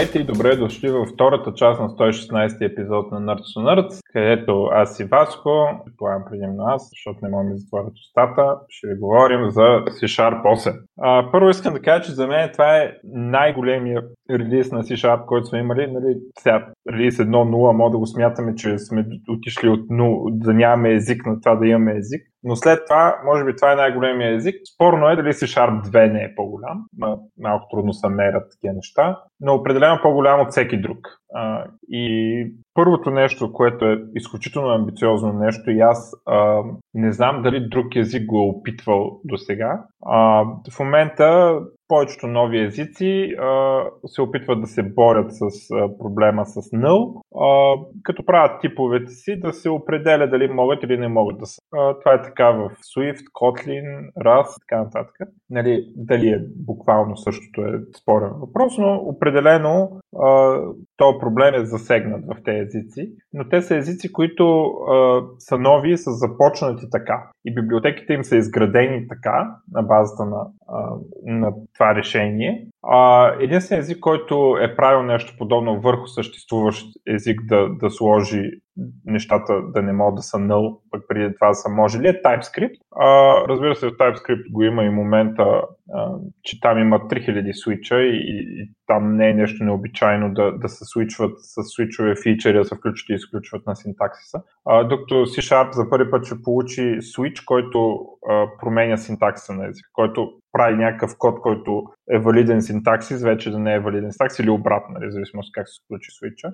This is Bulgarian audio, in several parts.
Здравейте и добре дошли във втората част на 116 епизод на Nerds to Nerds, където аз и Васко, предполагам предимно аз, защото не мога да затворят устата, ще ви говорим за C-Sharp 8. А, първо искам да кажа, че за мен това е най-големия релиз на C-Sharp, който сме имали. Нали, сега релиз 1.0, може да го смятаме, че сме отишли от 0, да нямаме език на това да имаме език. Но след това, може би това е най-големия език. Спорно е дали C-Sharp 2 не е по-голям. Малко трудно се мерят такива неща. Но определено по-голям от всеки друг. И първото нещо, което е изключително амбициозно нещо и аз а, не знам дали друг език го е опитвал до сега. В момента повечето нови езици а, се опитват да се борят с а, проблема с null, а, като правят типовете си да се определя дали могат или не могат да са. А, това е така в Swift, Kotlin, Rust и така нататък. Нали, дали е буквално същото е спорен въпрос, но определено този проблем е засегнат в тези езици, но те са езици, които а, са нови и са започнати така. И библиотеките им са изградени така, на базата на, а, на това решение. А, единственият език, който е правил нещо подобно върху съществуващ език да, да сложи нещата да не могат да са null, пък преди това да са можели, е TypeScript. А, разбира се, в TypeScript го има и момента, че там има 3000 свича и, и там не е нещо необичайно да, да се свичват с свичове фичери, да се включват и изключват на синтаксиса. Докато C-Sharp за първи път ще получи switch, който променя синтаксиса на език, който прави някакъв код, който е валиден синтаксис, вече да не е валиден синтаксис или обратно, нали, зависимо от как се случи свича.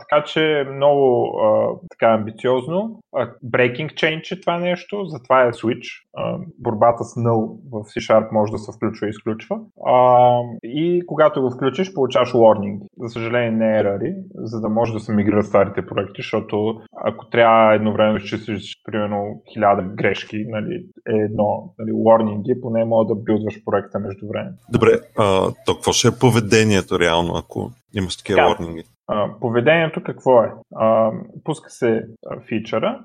Така че много а, така амбициозно. Breaking change е това нещо, затова е switch. А, борбата с null в C-Sharp може да се включва и изключва. А, и когато го включиш, получаваш warning. За съжаление не е рари, за да може да се мигрират старите проекти, защото ако трябва едновременно да изчистиш примерно хиляда грешки, нали, е едно, нали, warning, поне може да билдваш проекта между време. Добре, а, то какво ще е поведението реално, ако имаш такива warning? Поведението какво е? Пуска се фичъра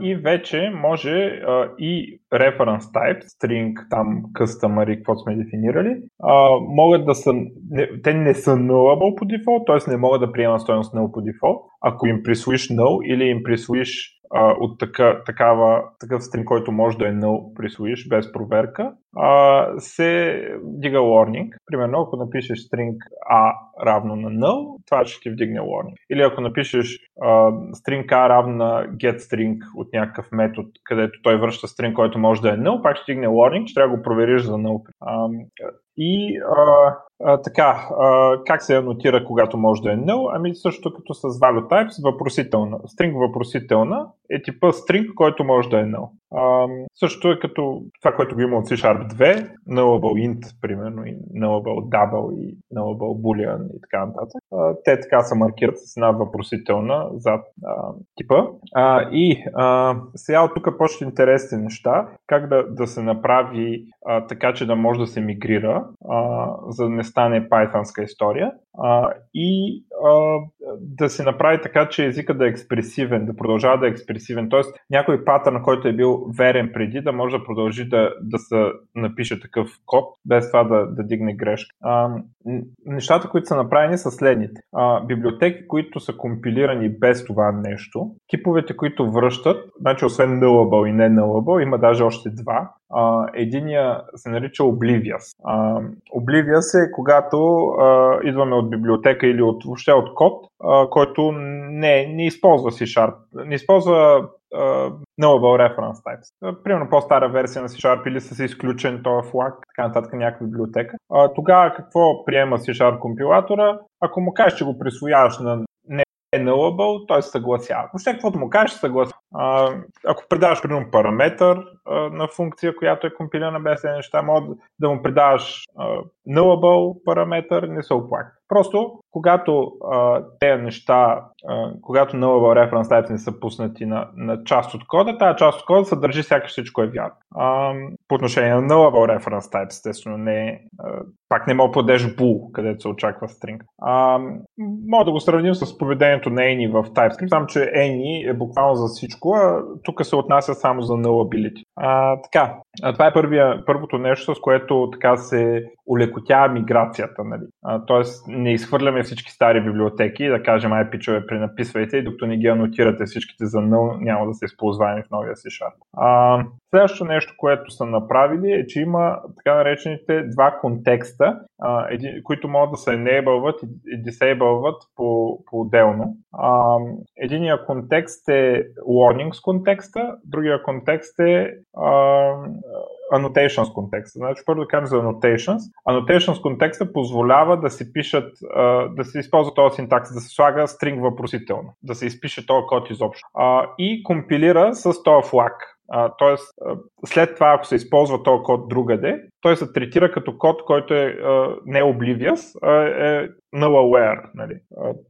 и вече може и reference type, string, там customer и какво сме дефинирали, могат да са, те не са nullable по дефолт, т.е. не могат да приемат стоеност null по дефолт. Ако им присвоиш null или им присвоиш от така, такава, такъв стрим, който може да е null присвоиш без проверка, се дига warning. Примерно, ако напишеш string A равно на null, това ще ти вдигне warning. Или ако напишеш а, string A равно на getString от някакъв метод, където той връща string, който може да е null, пак ще дигне warning, ще трябва да го провериш за null. А, и а, а, така, а, как се анотира, когато може да е null? Ами също като с value types, въпросителна. String въпросителна е типа string, който може да е null. Също е като това, което го има от C-Sharp 2, nullable int, примерно, и nullable double, и nullable boolean и така нататък. Те така се маркират с една въпросителна зад а, типа. А, и а, сега от тук почти интересни неща, как да, да се направи а, така, че да може да се мигрира, а, за да не стане пайтанска история. А, и а, да се направи така, че езика да е експресивен, да продължава да е експресивен. Тоест, някой патърн, който е бил верен преди, да може да продължи да, да се напише такъв код, без това да, да дигне грешка. А, нещата, които са направени, са следните. А, библиотеки, които са компилирани без това нещо, типовете, които връщат, значи освен nullable и не nullable, има даже още два. Uh, единия се нарича Oblivious. Uh, Oblivious е когато uh, идваме от библиотека или от, въобще от код, uh, който не, не използва C-Sharp, не използва nullable reference types. Примерно по-стара версия на C-Sharp или с изключен този флаг, така нататък някаква библиотека. Тогава какво приема C-Sharp компилатора? Ако му кажеш, че го присвояваш на е nullable, той се съгласява. Въобще, каквото му кажеш, съгласява. А, ако предаваш, примерно, параметър а, на функция, която е компилирана без тези неща, може да му предаваш а, nullable параметър, не се оплака. Просто, когато а, тези неща, а, когато nullable reference types не са пуснати на, на част от кода, тази част от кода съдържи сякаш всичко е вярно. А, по отношение на nullable reference types, естествено, не, а, пак не мога да подеш bool, където се очаква string. А, мога да го сравним с поведението на any в TypeScript, само че any е буквално за всичко, а тук се отнася само за nullability. А, така, а това е първия, първото нещо, с което така се улекотява миграцията. Нали? А, тоест не изхвърляме всички стари библиотеки да кажем, ай пичове, пренаписвайте и докато не ги анотирате всичките за null, няма да се използваеми в новия C Sharp. Следващото нещо, което са направили е, че има така наречените два контекста, а, един, които могат да се enableват и disableват по, по-отделно. А, единия контекст е warnings контекста, другия контекст е а, annotations контекста. Значи, първо да кажем за annotations. Annotations контекста позволява да се пишат, да се използва този синтакс, да се слага стринг въпросително, да се изпише този код изобщо. И компилира с този флаг. Тоест, след това, ако се използва този код другаде, той се третира като код, който е не oblivious, а е null aware, нали?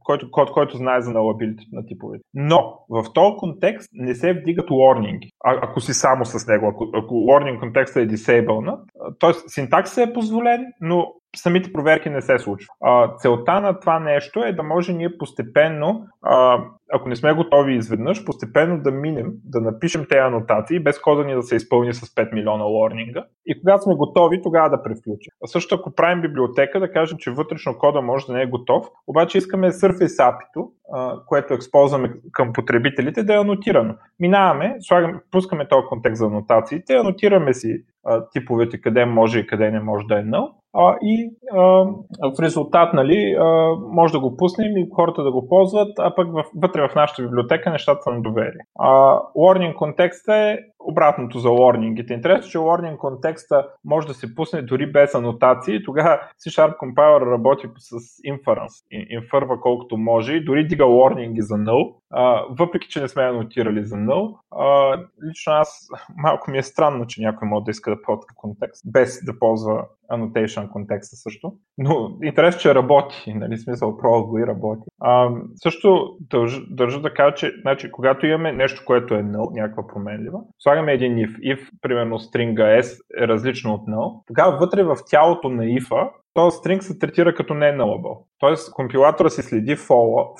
който, код, който знае за nullability на типовете. Но в този контекст не се вдигат warning, а, ако си само с него. Ако, ако warning контекста е disabled, т.е. синтакс е позволен, но самите проверки не се случват. Целта на това нещо е да може ние постепенно, ако не сме готови изведнъж, постепенно да минем, да напишем тези анотации, без кода ни да се изпълни с 5 милиона лорнинга. И когато сме готови, тогава да превключим. А също ако правим библиотека, да кажем, че вътрешно кода може да не е готов, обаче искаме Surface API, което използваме към потребителите, да е анотирано. Минаваме, слагаме, пускаме този контекст за анотациите, анотираме си типовете къде може и къде не може да е null а, и а, в резултат нали, а, може да го пуснем и хората да го ползват, а пък вътре в нашата библиотека нещата са на доверие. А, warning контекста е обратното за warningите. Интересно, че warning контекста може да се пусне дори без анотации. Тогава C-Sharp Compiler работи с inference. Инфърва колкото може и дори дига warning за null, въпреки че не сме анотирали за null. Лично аз малко ми е странно, че някой може да иска да ползва контекст, без да ползва annotation контекста също. Но интересно, че работи, нали, смисъл, пробвал го и работи. А, също държа, държа да кажа, че значи, когато имаме нещо, което е null, някаква променлива, слагаме един if, if примерно string s е различно от null, тогава вътре в тялото на if този стринг се третира като не nullable. Тоест, компилатора си следи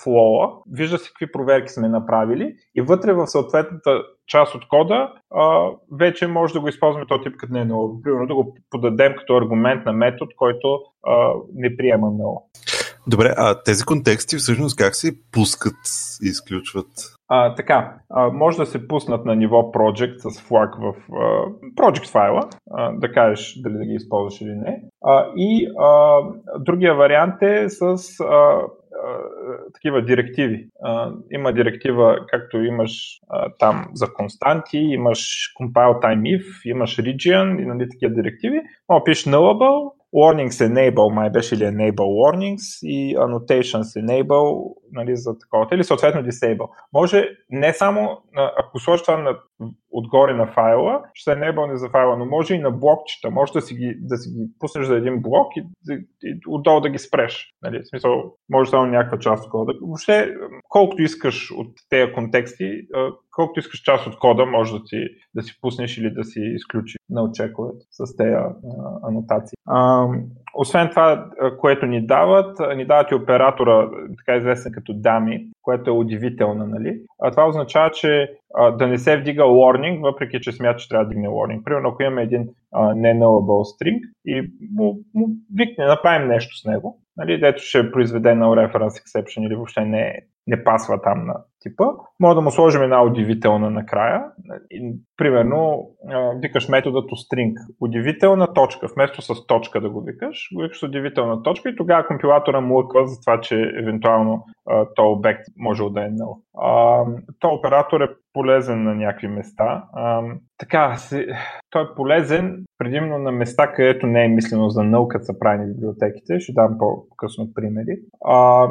флоа, вижда си какви проверки сме направили и вътре в съответната част от кода а, вече може да го използваме този тип като не е nullable. Примерно да го подадем като аргумент на метод, който а, не приема null. Добре, а тези контексти всъщност как се пускат и изключват? А, така, а, може да се пуснат на ниво project с флаг в а, project файла, а, да кажеш дали да ги използваш или не. А, и а, другия вариант е с а, такива директиви. А, има директива, както имаш а, там за константи, имаш compile time if, имаш region и нали, такива директиви. Мога пишеш nullable, warnings enable my basically enable warnings, annotations enable нали, за такова, или съответно disable. Може не само, ако сложиш това на, отгоре на файла, ще се enable за файла, но може и на блокчета. Може да си ги, да си ги пуснеш за един блок и, и отдолу да ги спреш. Нали, в смисъл, може само някаква част от кода. Въобще, колкото искаш от тези контексти, колкото искаш част от кода, може да си, да си пуснеш или да си изключиш на чековете с тези анотации. Освен това, което ни дават, ни дават и оператора, така известен като дами, което е удивително, нали? А това означава, че да не се вдига warning, въпреки че смята, че трябва да дигне warning. Примерно, ако имаме един не nullable string и му, му викне, направим нещо с него, нали, дето ще произведе на reference exception или въобще не, не пасва там на типа, може да му сложим една удивителна накрая. Примерно, викаш метода toString. Удивителна точка. Вместо с точка да го викаш, го викаш с удивителна точка и тогава компилатора му лъква за това, че евентуално този обект може да е null. То оператор е полезен на някакви места. А, така, си, той е полезен предимно на места, където не е мислено за наука, са правени библиотеките. Ще дам по-късно примери. А,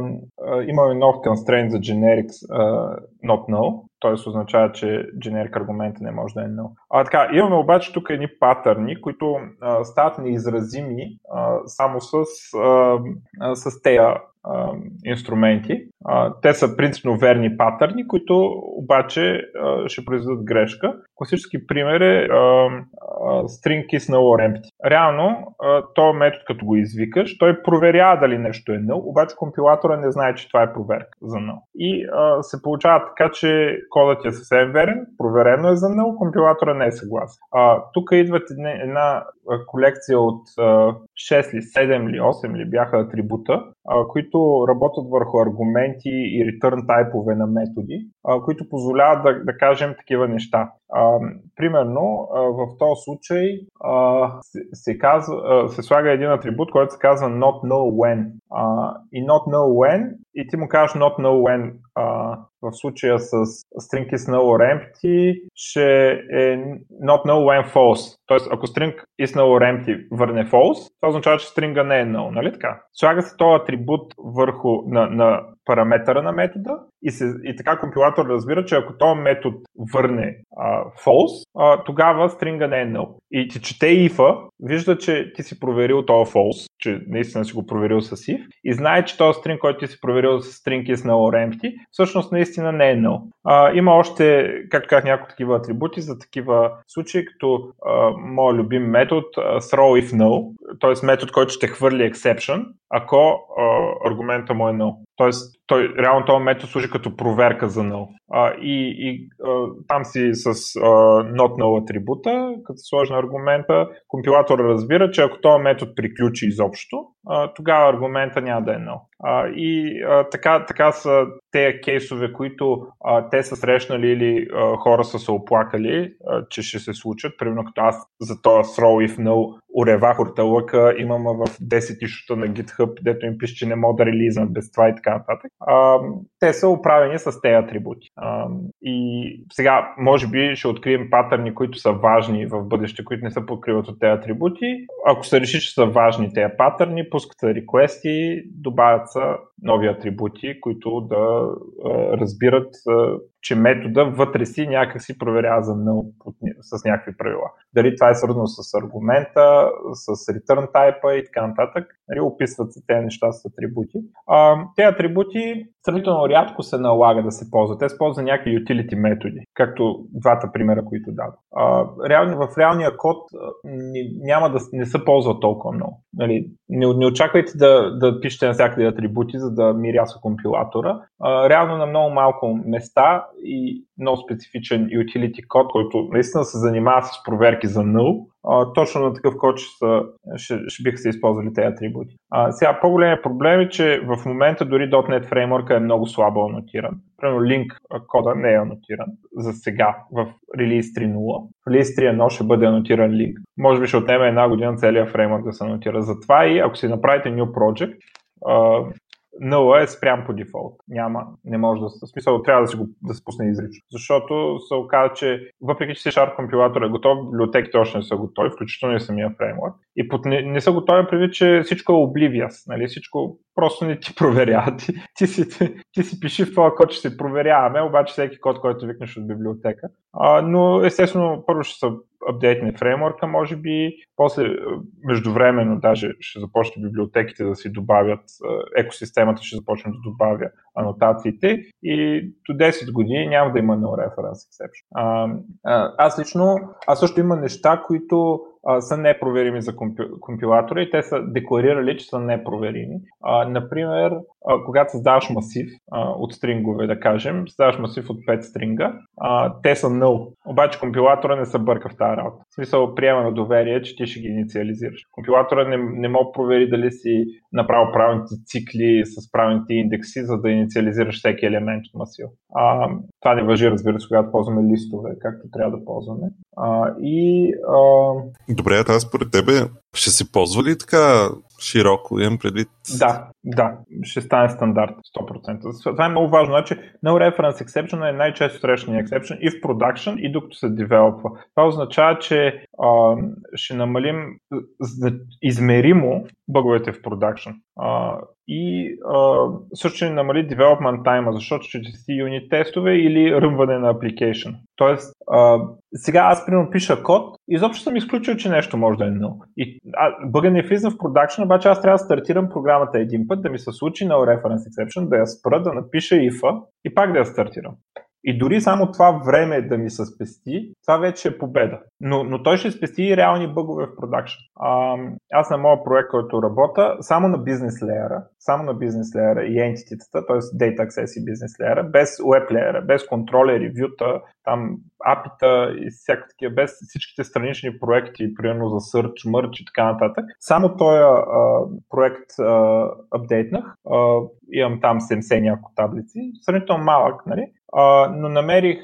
а, имаме нов constraint за generics uh, not null, т.е. означава, че generic аргумента не може да е null. А, така, имаме обаче тук едни патърни, които а, стават неизразими а, само с, а, с тези инструменти. Те са принципно верни патърни, които обаче ще произведат грешка. Класически пример е string null empty. Реално, този метод, като го извикаш, той проверява дали нещо е null, обаче компилатора не знае, че това е проверка за null. И а, се получава така, че кодът е съвсем верен, проверено е за null, компилатора не е съгласен. Тук идват една, една колекция от а, 6 ли, 7 ли, 8 ли бяха атрибута, които работят върху аргументи и return тайпове на методи, които позволяват да, да кажем такива неща. Примерно, в този случай се, казва, се слага един атрибут, който се казва not know when. И not know when, и ти му кажеш not know when в случая с string is null empty, ще е not know when false. Тоест, ако string is null empty върне false, това означава, че стринга не е null, нали така? Слага се този атрибут върху на, на параметъра на метода и, се, и така компилатор разбира, че ако този метод върне а, false, а, тогава стринга не е null. И ти чете if вижда, че ти си проверил този false, че наистина си го проверил с if и знае, че този стринг, който ти си проверил с string is null or empty, всъщност наистина не е null. А, има още, както казах, няколко такива атрибути за такива случаи, като моят любим метод throw if null, т.е. метод, който ще хвърли exception, ако а, аргумента му е null. Тоест, той, реално този метод служи като проверка за null. А, и и а, там си с а, not null атрибута, като сложи аргумента, компилатора разбира, че ако този метод приключи изобщо, а, тогава аргумента няма да е null. А, и а, така, така са тези кейсове, които а, те са срещнали или а, хора са се оплакали, а, че ще се случат. Примерно като аз за този throw if null уревах лъка, имам в 10 ишута на GitHub, дето им пише, че не мога да релизнат без това и така нататък. Те са управени с тези атрибути. И сега, може би, ще открием патърни, които са важни в бъдеще, които не се покриват от тези атрибути. Ако се реши, че са важни тези патърни, пускат се реквести, добавят се нови атрибути, които да разбират че метода вътре си някак си проверява за null с някакви правила. Дали това е свързано с аргумента, с return type и така нататък. Нали, описват се тези неща с атрибути. А, те атрибути сравнително рядко се налага да се ползват. Те се ползват някакви utility методи, както двата примера, които дадох. реално, в реалния код няма да не се ползва толкова много. Нали, не, не очаквайте да, да пишете навсякъде атрибути, за да миряса компилатора. А, реално на много малко места и много специфичен utility код, който наистина се занимава с проверки за null, точно на такъв код ще, са, ще, ще биха се използвали тези атрибути. А, сега, по-големият проблем е, че в момента дори .NET фреймворка е много слабо анотиран. Примерно Link кода не е анотиран за сега в релиз 3.0. В релиз 3.1 ще бъде анотиран Link. Може би ще отнеме една година целият фреймворк да се анотира. Затова и ако си направите New Project, null е спрям по дефолт. Няма, не може да се. Смисъл, трябва да, си го, да се пусне изрично. Защото се оказа, че въпреки, че C-Sharp компилатор е готов, библиотеките още не са готови, включително и самия фреймворк. И под, не, не са готови преди, че всичко е oblivious. Нали? Всичко просто не ти проверява. Ти, ти, си, ти, ти си пиши в това код, ще се проверяваме, обаче всеки код, който викнеш от библиотека. А, но естествено, първо ще са апдейтне фреймворка, може би. После, е, междувременно, даже ще започне библиотеките да си добавят, е, екосистемата ще започне да добавя анотациите и до 10 години няма да има no reference exception. А, аз лично, аз също има неща, които са непроверими за компи, компилатора и те са декларирали, че са непроверими. А, например, а, когато създаваш масив а, от стрингове, да кажем, създаваш масив от 5 стринга, а, те са null. Обаче компилатора не се бърка в тази работа. В смисъл приема на доверие, че ти ще ги инициализираш. Компилатора не, не мога провери дали си направил правилните цикли с правилните индекси, за да инициализираш всеки елемент от масива. А, това не въжи, разбира се, когато ползваме листове, както трябва да ползваме. А, и, а... Добре, аз според тебе ще се ползва ли така широко, имам предвид? Да, да, ще стане стандарт 100%. Това е много важно. Значи, no reference exception е най-често срещания exception и в production, и докато се девелопва. Това означава, че а, ще намалим измеримо бъговете в production. А, и а, също ще намали development time, защото ще си юнит тестове или ръмване на application. Тоест, а, сега аз примерно пиша код, изобщо съм изключил, че нещо може да е null. И бъга не влиза в продакшн, обаче аз трябва да стартирам програмата един път, да ми се случи на reference exception, да я спра, да напиша if и пак да я стартирам. И дори само това време да ми се спести, това вече е победа. Но, но той ще спести и реални бъгове в продакшн. аз на моя проект, който работя, само на бизнес леера, само на бизнес леера и ентититата, т.е. Data Access и бизнес леера, без web леера, без контролери, вюта, там апита и всякакви такива, без всичките странични проекти, примерно за Search, Merge и така нататък. Само този проект апдейтнах. Имам там 70 няколко таблици, сравнително малък, нали? Uh, но намерих,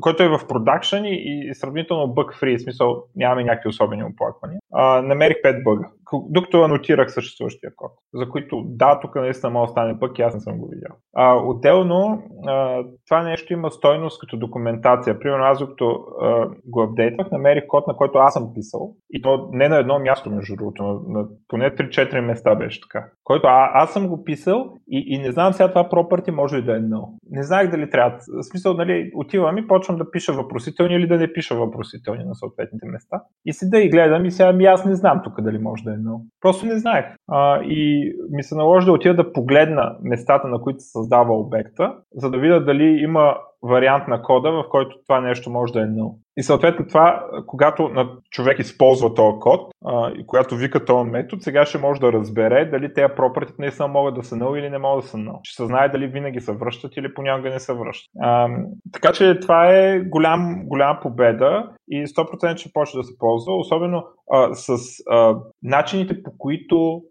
който е в продакшн и, и сравнително фри, в смисъл нямаме някакви особени оплаквания. Uh, намерих 5 бъга докато анотирах съществуващия код, за които да, тук наистина може да стане пък и аз не съм го видял. А, отделно, а, това нещо има стойност като документация. Примерно аз докато а, го апдейтвах, намерих код, на който аз съм писал и то не на едно място, между другото, на, на поне 3-4 места беше така. Който а, аз съм го писал и, и не знам сега това property може ли да е null. Не знаех дали трябва. В смисъл, нали, отивам и почвам да пиша въпросителни или да не пиша въпросителни на съответните места. И седа и гледам и сега ми аз не знам тук дали може да е едно. Просто не знаех. А, и ми се наложи да отида да погледна местата, на които се създава обекта, за да видя дали има вариант на кода, в който това нещо може да е null. И съответно това, когато човек използва този код а, и когато вика този метод, сега ще може да разбере дали тези property са могат да са null или не могат да са null. Ще се знае дали винаги се връщат или понякога не се връщат. А, така че това е голям, голяма победа и 100% ще почне да се ползва, особено а, с а, начините по които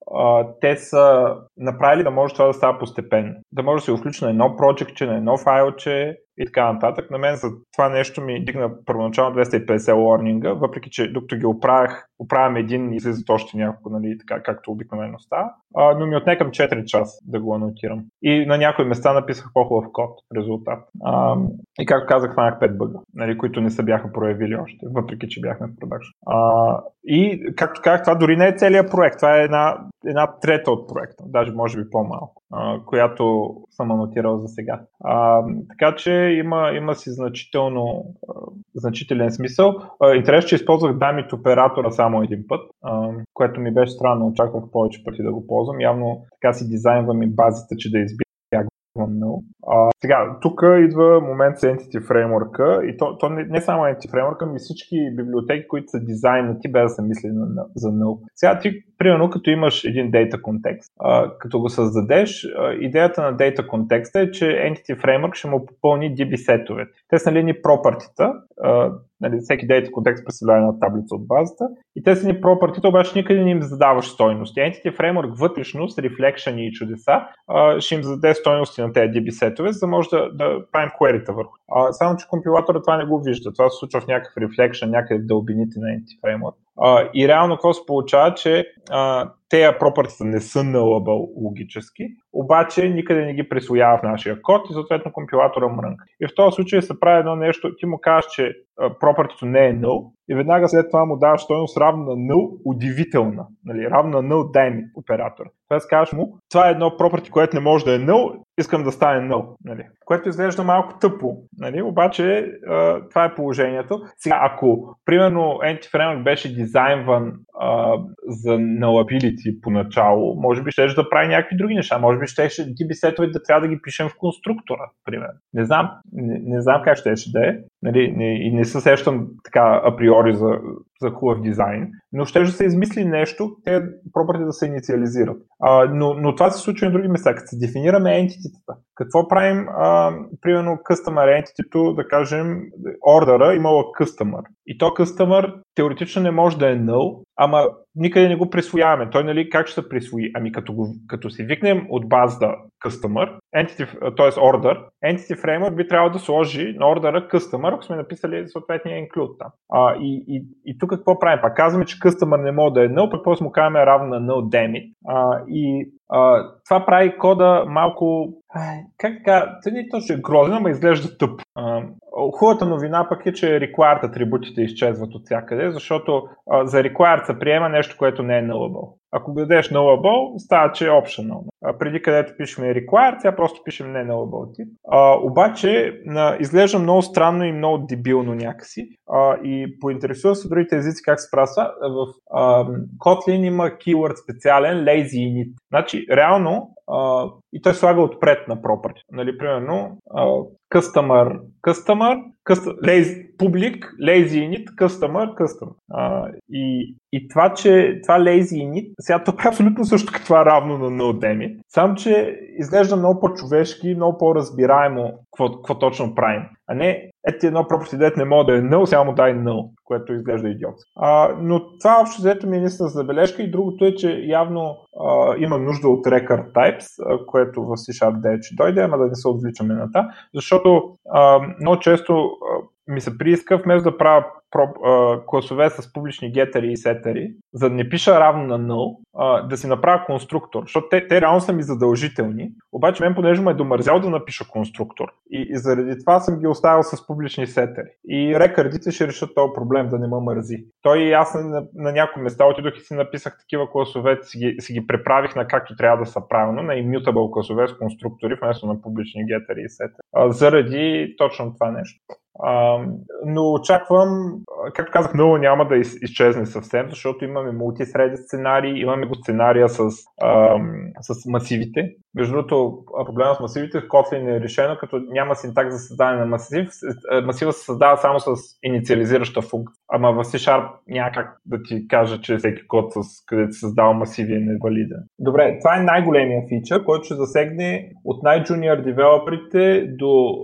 те са направили да може това да става постепенно. Да може да се включи на едно проектче, на едно файлче, и така нататък. На мен за това нещо ми дигна първоначално 250 лорнинга, въпреки че докато ги оправях, оправям един и излизат още няколко, нали, така както обикновено става, а, но ми отнекам 4 часа да го анотирам. И на някои места написах по-хубав код резултат. А, и както казах, хванах 5 бъга, нали, които не се бяха проявили още, въпреки че бяхме в продакшн. И както казах, това дори не е целият проект, това е една, една трета от проекта, даже може би по-малко, която съм анотирал за сега. А, така че има, има си значително, значителен смисъл. Интересно, че използвах дамит оператора само един път, а, което ми беше странно, очаквах повече пъти да го ползвам. Явно така си дизайнвам и базата, че да избирам много. А, сега, тук идва момент с Entity Framework и то, то не, не само Entity Framework, ами всички библиотеки, които са дизайнати, без да са мисли на, за null. Сега ти, примерно, като имаш един data контекст, като го създадеш, идеята на data контекста е, че Entity Framework ще му попълни DB сетовете. Те са нали пропартита, нали, всеки data контекст представлява една таблица от базата и те са ни пропартите, обаче никъде не им задаваш стойности. Entity Framework вътрешно с reflection и чудеса ще им зададе стойности на тези DB сетове, за да може да, да правим query върху. Само, че компилатора това не го вижда. Това се случва в някакъв reflection, някъде в дълбините на Entity Framework. А, и реално какво се получава, че тези пропъртите не са nullable логически, обаче никъде не ги присвоява в нашия код и съответно компилатора мрънка. И в този случай се прави едно нещо, ти му кажеш, че пропъртито не е null и веднага след това му даваш стойност равна на null удивителна, нали, равна на null дай ми оператор. Тоест казваш му, това е едно property, което не може да е null, искам да стане null. Нали? Което изглежда малко тъпо, нали? обаче това е положението. Сега, ако примерно Anti-Framework беше дизайнван а, за nullability поначало, може би ще да прави някакви други неща. Може би ще DB сетове да трябва да ги пишем в конструктора, примерно. Не знам, не, не знам как ще, да е. Нали, не, и не се сещам така априори за, за хубав дизайн, но ще се измисли нещо, те пробвате да се инициализират. А, но, но това се случва на други места. Като се дефинираме ентититата, какво правим, а, примерно, customer entity да кажем, ордера имала customer. И то customer теоретично не може да е null, ама никъде не го присвояваме. Той, нали, как ще се присвои? Ами като, го, като си викнем от базата customer, entity, т.е. order, entity framework би трябвало да сложи на ордера customer, ако сме написали съответния include там. А, и, и, и тук какво правим? Пак казваме, че customer не може да е null, пък после му казваме равно на null dammit. А, и това прави кода малко как така, това не е грозен, ама изглежда тъп. хубавата новина пък е, че required атрибутите изчезват от всякъде, защото а, за required се приема нещо, което не е nullable. Ако го дадеш nullable, става, че е optional. А, преди където пишем required, сега просто пишем не nullable тип. А, обаче на, изглежда много странно и много дебилно някакси. А, и поинтересува се другите езици как се праса. В а, Kotlin има keyword специален lazy init. Значи, реално, а, и той слага отпред на property. Нали, примерно, а, customer, customer, custom, lazy, public, lazy init, customer, custom. А, и, и това, че това lazy init, сега то е абсолютно също като това равно на no само че изглежда много по-човешки, много по-разбираемо какво, какво точно правим. А не, ето едно property дет не мога да е null, сега му дай null, което изглежда идиот. А, но това общо взето ми е наистина забележка и другото е, че явно а, има нужда от record types, а, което в C-Sharp 9 ще дойде, ама да не се отвличаме на това, защото а, много често ми се прииска, вместо да правя класове с публични гетери и сетери, за да не пиша равно на null, да си направя конструктор, защото те, те реално са ми задължителни, обаче мен понеже ме е домързял да напиша конструктор и, и заради това съм ги оставил с публични сетери. И рекърдите ще решат този проблем да не ме мързи. Той и аз на, на някои места отидох и си написах такива класове, си ги, си ги преправих на както трябва да са правилно, на immutable класове с конструктори, вместо на публични гетери и сетери. заради точно това нещо. А, но очаквам, както казах, много няма да из, изчезне съвсем, защото имаме мултисреди сценарии, имаме го сценария с, а, с масивите. Между другото, проблема с масивите в Kotlin е решено, като няма синтакс за създаване на масив. Масива се създава само с инициализираща функция. Ама в C-Sharp няма как да ти кажа, че всеки код, с където се създава масиви е невалиден. Добре, това е най-големия фичър, който ще засегне от най-джуниор девелоперите до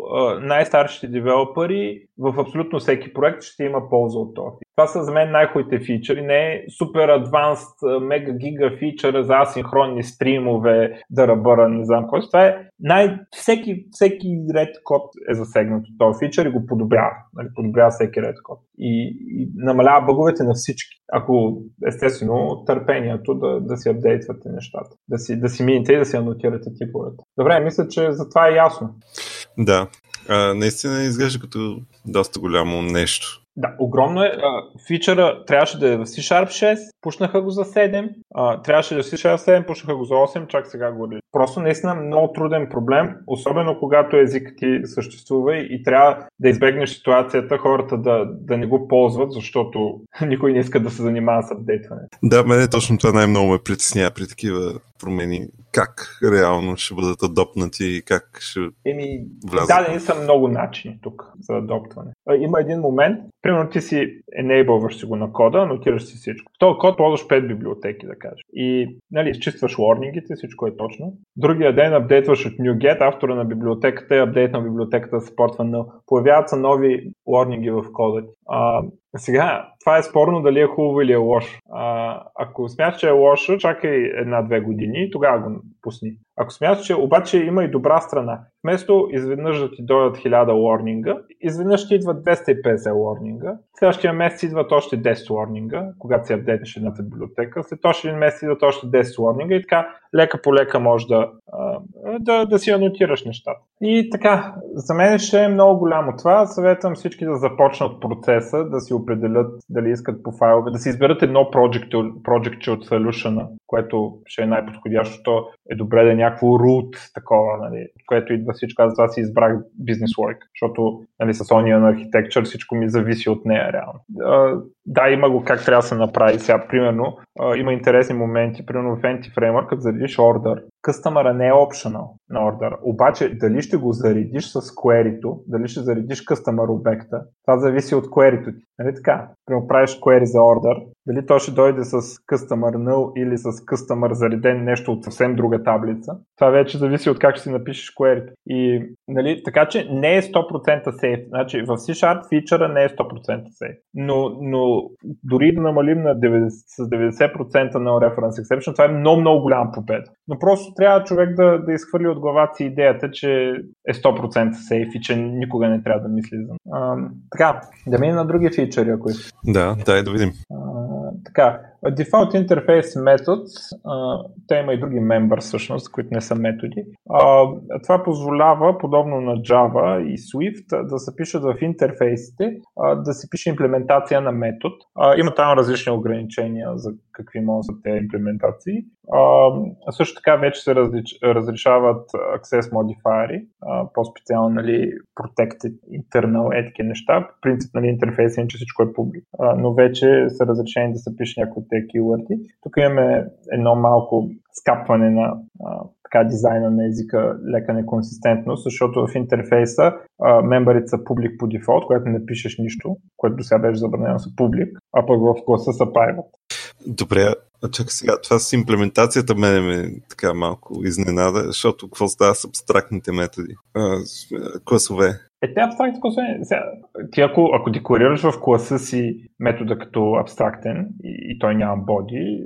най-старшите девелопери в абсолютно всеки проект ще има полза от това. Това са за мен най-хубавите фичъри. Не е супер адванст, мега гига фичъра за асинхронни стримове, да ръбъра, не знам кой. Това е най- всеки, всеки ред код е засегнат от този фичър и го подобрява. Нали, подобрява всеки ред код. И, и намалява бъговете на всички. Ако, естествено, търпението да, да си апдейтвате нещата. Да си, да си минете и да си анотирате типовете. Добре, мисля, че за това е ясно. Да, а, наистина изглежда като доста голямо нещо. Да, огромно е. фичъра трябваше да е в C-Sharp 6, пушнаха го за 7, а, трябваше да е в C-Sharp 7, пушнаха го за 8, чак сега го Просто наистина много труден проблем, особено когато език ти съществува и трябва да избегнеш ситуацията хората да, да не го ползват, защото никой не иска да се занимава с апдейтване. Да, мене точно това най-много ме притеснява при такива промени. Как реално ще бъдат адопнати и как ще Еми, влязат? Дадени са много начини тук за адоптване. Има един момент, примерно ти си enableваш си го на кода, анотираш си всичко. В този код ползваш 5 библиотеки, да кажеш. И нали, изчистваш warningите, всичко е точно. Другия ден апдейтваш от NuGet, автора на библиотеката и апдейт на библиотеката се портва на... Появяват се нови warninги в кода. А, сега, това е спорно дали е хубаво или е лошо. А, ако смяташ, че е лошо, чакай една-две години и тогава го пусни. Ако смяташ, че обаче има и добра страна, вместо изведнъж да ти дойдат 1000 warninга, изведнъж ти идват 250 warninga, следващия месец идват още 10 warninga, когато си апдейтнеш едната библиотека, след още един месец идват още 10 warninga и така лека по лека може да, да, да си анотираш нещата. И така, за мен ще е много голямо това. Съветвам всички да започнат процеса, да си определят дали искат по файлове, да си изберат едно project, project от solution, което ще е най-подходящото. Е добре да някакво root, такова, нали, което идва всичко. Аз си избрах Business Work, защото нали, с Onion Architecture всичко ми зависи от нея реално. Да, има го как трябва да се направи. Сега, примерно, има интересни моменти, примерно в Anti Framework, като заредиш order, къстъмъра не е optional на order. Обаче, дали ще го заредиш с query дали ще заредиш къстъмър обекта, това зависи от query ти. Нали така? Правиш query за order, дали то ще дойде с customer null или с customer зареден нещо от съвсем друга таблица. Това вече зависи от как ще си напишеш query. И, нали, така че не е 100% safe. Значи в C-Sharp фичъра не е 100% safe. Но, но дори да намалим на 90, с 90% на reference exception, това е много, много голяма победа. Но просто трябва човек да, да изхвърли от главата си идеята, че е 100% сейф и че никога не трябва да мисли за. А, така, да минем на други фичъри, ако искаш. Да, дай да видим. А, така, Default Interface Methods, те има и други members всъщност, които не са методи. Това позволява, подобно на Java и Swift, да се пишат в интерфейсите, да се пише имплементация на метод. Има там различни ограничения за какви могат да тези имплементации. Също така вече се разрешават access modifiers, по-специално нали, protected internal етики неща. По принцип нали, интерфейс е, че всичко е публик, но вече са разрешени да се пише някои тези keyword Тук имаме едно малко скапване на а, така дизайна на езика, лека неконсистентност, защото в интерфейса мембарите са публик по дефолт, което не пишеш нищо, което до сега беше забранено са публик, а пък в класа са private. Добре, а чакай сега, това с имплементацията мене ме така малко изненада, защото какво става с абстрактните методи? А, класове. Е, те абстрактни класове, ти ако, ако декларираш в класа си метода като абстрактен и, и той няма боди,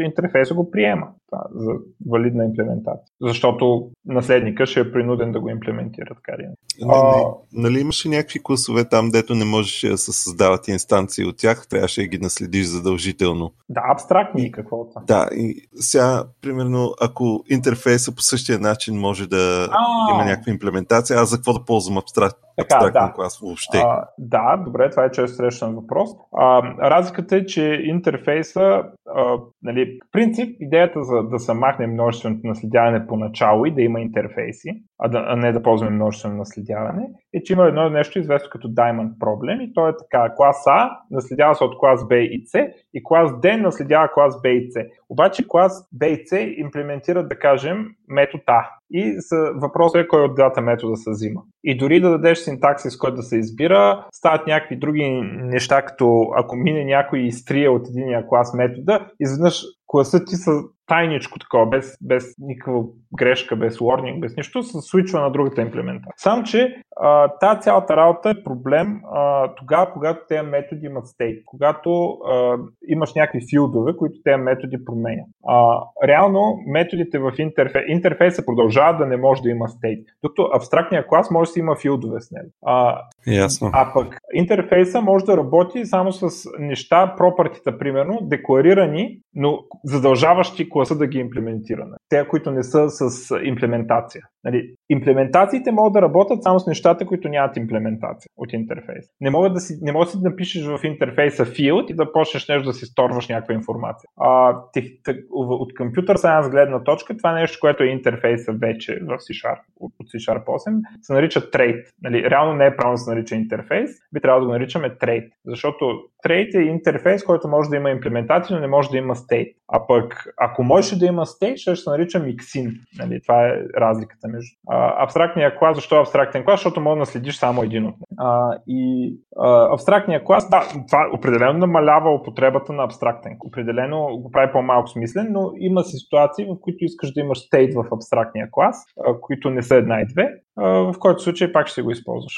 интерфейса го приема това, за валидна имплементация. Защото наследника ще е принуден да го имплементира така ли? А, нали имаше някакви класове там, дето не можеш да се създават инстанции от тях, трябваше да ги наследиш задължително. Да, абстрактни и какво това. Да, и сега, примерно, ако интерфейса по същия начин може да а има някаква имплементация, аз за какво да ползвам абстракт, така, абстрактен да. клас въобще? А, да, добре, това е често срещан въпрос. А, разликата е, че интерфейса, а, нали, принцип, идеята за да се махне множественото наследяване по начало и да има интерфейси, а, да, а не да ползваме множествено наследяване, е, че има едно нещо известно като Diamond проблем и то е така, клас А наследява се от клас Б и С и клас D наследява клас Б и С. Обаче клас Б и С имплементират, да кажем, метод А. И въпросът е кой от двата метода се взима. И дори да дадеш синтаксис, който да се избира, стават някакви други неща, като ако мине някой изтрия от единия клас метода, изведнъж класът ти са тайничко такова, без, без никаква грешка, без warning, без нищо, се свичва на другата имплементация. Само, че а, тази цялата работа е проблем а, тогава, когато тези методи имат стейт, когато а, имаш някакви филдове, които тези методи променят. А, реално методите в интерфейс, интерфейса продължават да не може да има стейт, докато абстрактният клас може да си има филдове с него. А, Ясно. а пък интерфейса може да работи само с неща, пропартите, примерно, декларирани, но задължаващи класа да ги имплементираме. Те, които не са с имплементация. Нали, имплементациите могат да работят само с нещата, които нямат имплементация от интерфейс. Не могат да си, не можеш да напишеш в интерфейса field и да почнеш нещо да си сторваш някаква информация. А, тех, тех, от компютър сайенс гледна точка, това нещо, което е интерфейса вече в C-Sharp, от C-Sharp 8, се нарича trade. Нали, реално не е правилно да се нарича интерфейс, би трябвало да го наричаме trade. Защото trade е интерфейс, който може да има имплементация, но не може да има state. А пък, ако можеше да има state, ще се нарича mixin. Нали, това е разликата между а, абстрактния клас. Защо е абстрактен клас? Защото може да наследиш само един от. А, и а, абстрактния клас, да, това определено намалява употребата на абстрактен. Определено го прави по-малко смислен, но има ситуации, в които искаш да имаш стейт в абстрактния клас, а, които не са една и две, а, в който случай пак ще го използваш.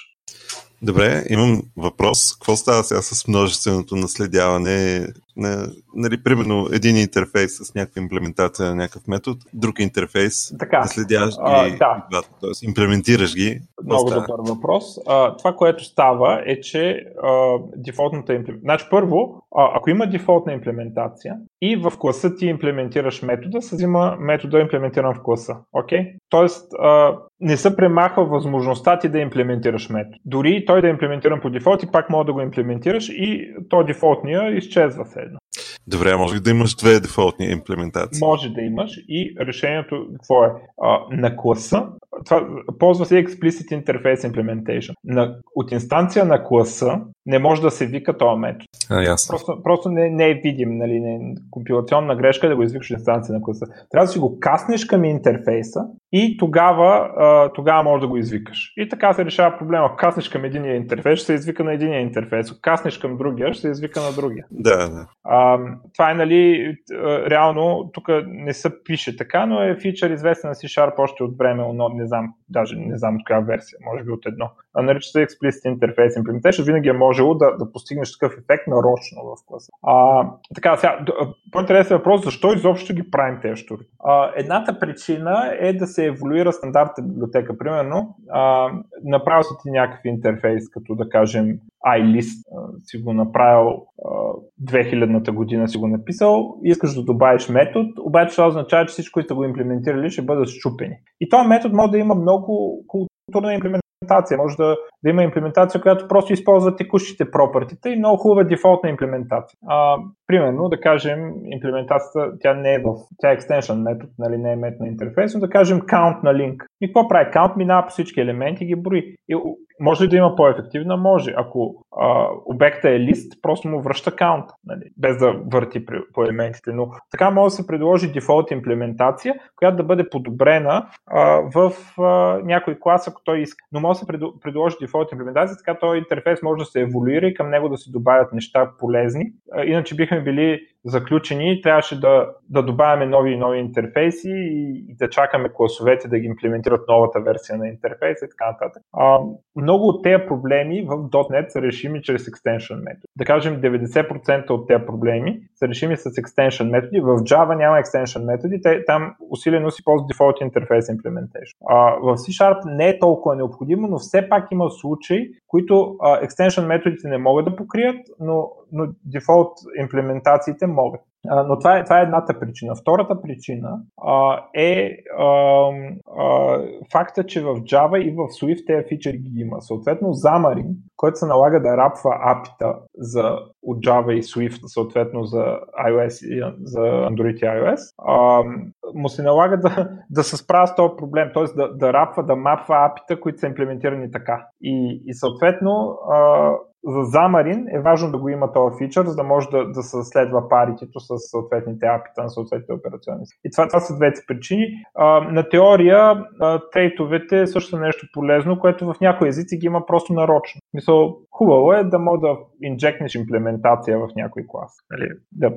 Добре, имам въпрос. Какво става сега с множественото наследяване? На, нали, примерно един интерфейс с някаква имплементация на някакъв метод, друг интерфейс, така, наследяваш ги, а, да. т.е. имплементираш ги. Много добър въпрос. А, това, което става е, че а, дефолтната имплементация... Значи първо, а, ако има дефолтна имплементация и в класа ти имплементираш метода, се взима метода имплементиран в класа. Okay? Тоест, а, не се премахва възможността ти да имплементираш метод. Дори той да е имплементиран по дефолт и пак може да го имплементираш и то дефолтния изчезва се едно. Добре, може ли да имаш две дефолтни имплементации? Може да имаш и решението какво е? А, на класа, това, ползва се Explicit Interface Implementation. На, от инстанция на класа не може да се вика този метод. А, ясно. Просто, просто не, не е видим, нали, не, компилационна грешка да го извикаш инстанция на класа. Трябва да си го каснеш към интерфейса и тогава, а, тогава можеш да го извикаш. И така се решава проблема. Каснеш към единия интерфейс, ще се извика на единия интерфейс. Ако каснеш към другия, ще се извика на другия. Да, да. А, това е, нали, реално, тук не се пише така, но е фичър известен на C-Sharp още от време, но не знам, даже не знам от коя версия, може би от едно. А нарича се Explicit Interface Implementation, винаги е можело да, да постигнеш такъв ефект нарочно в класа. А, така, сега, по-интересен въпрос, защо изобщо ги правим тези штури? А, едната причина е да се еволюира стандартната библиотека. Примерно, а, направил си ти някакъв интерфейс, като да кажем iList си го направил 2000-та година си го написал, искаш да добавиш метод, обаче това означава, че всички, които го имплементирали, ще бъдат щупени. И този метод може да има много културна имплементация. Може да, да има имплементация, която просто използва текущите пропъртите и много хубава дефолтна имплементация. А, примерно, да кажем, имплементацията, тя не е в, тя е extension метод, нали, не е метод на интерфейс, но да кажем count на линк. И какво прави? Count минава по всички елементи и ги брои. И може ли да има по-ефективна? Може. Ако а, обекта е лист, просто му връща каунт, нали, без да върти по елементите. Но така може да се предложи дефолт имплементация, която да бъде подобрена а, в а, някой клас, ако той иска. Но може да се предложи дефолт имплементация, така този интерфейс може да се еволюира и към него да се добавят неща полезни. А, иначе бихме били заключени, трябваше да, да добавяме нови и нови интерфейси и, и да чакаме класовете да ги имплементират новата версия на интерфейса и така нататък. А, много от тези проблеми в .NET са решими чрез extension методи. Да кажем 90% от тези проблеми са решими с extension методи. В Java няма extension методи, те, там усилено си ползват default interface implementation. А, в C Sharp не е толкова необходимо, но все пак има случаи, които а, extension методите не могат да покрият, но, но default имплементациите могат. Но това е, това е едната причина. Втората причина а, е а, а, факта, че в Java и в Swift тези фичери ги има. Съответно, Xamarin, който се налага да рапва апита за, от Java и Swift, съответно за iOS и за Android и iOS, а, му се налага да, да се справя с този проблем, т.е. Да, да рапва, да мапва апита, които са имплементирани така. И, и съответно, а, за Xamarin е важно да го има този фичър, за да може да, да се следва паритето с съответните апита на съответните операционни. И това, това са двете причини. А, на теория а, трейтовете също е нещо полезно, което в някои езици ги има просто нарочно. Мисъл, хубаво е да може да инжекнеш имплементация в някой клас. Нали? Да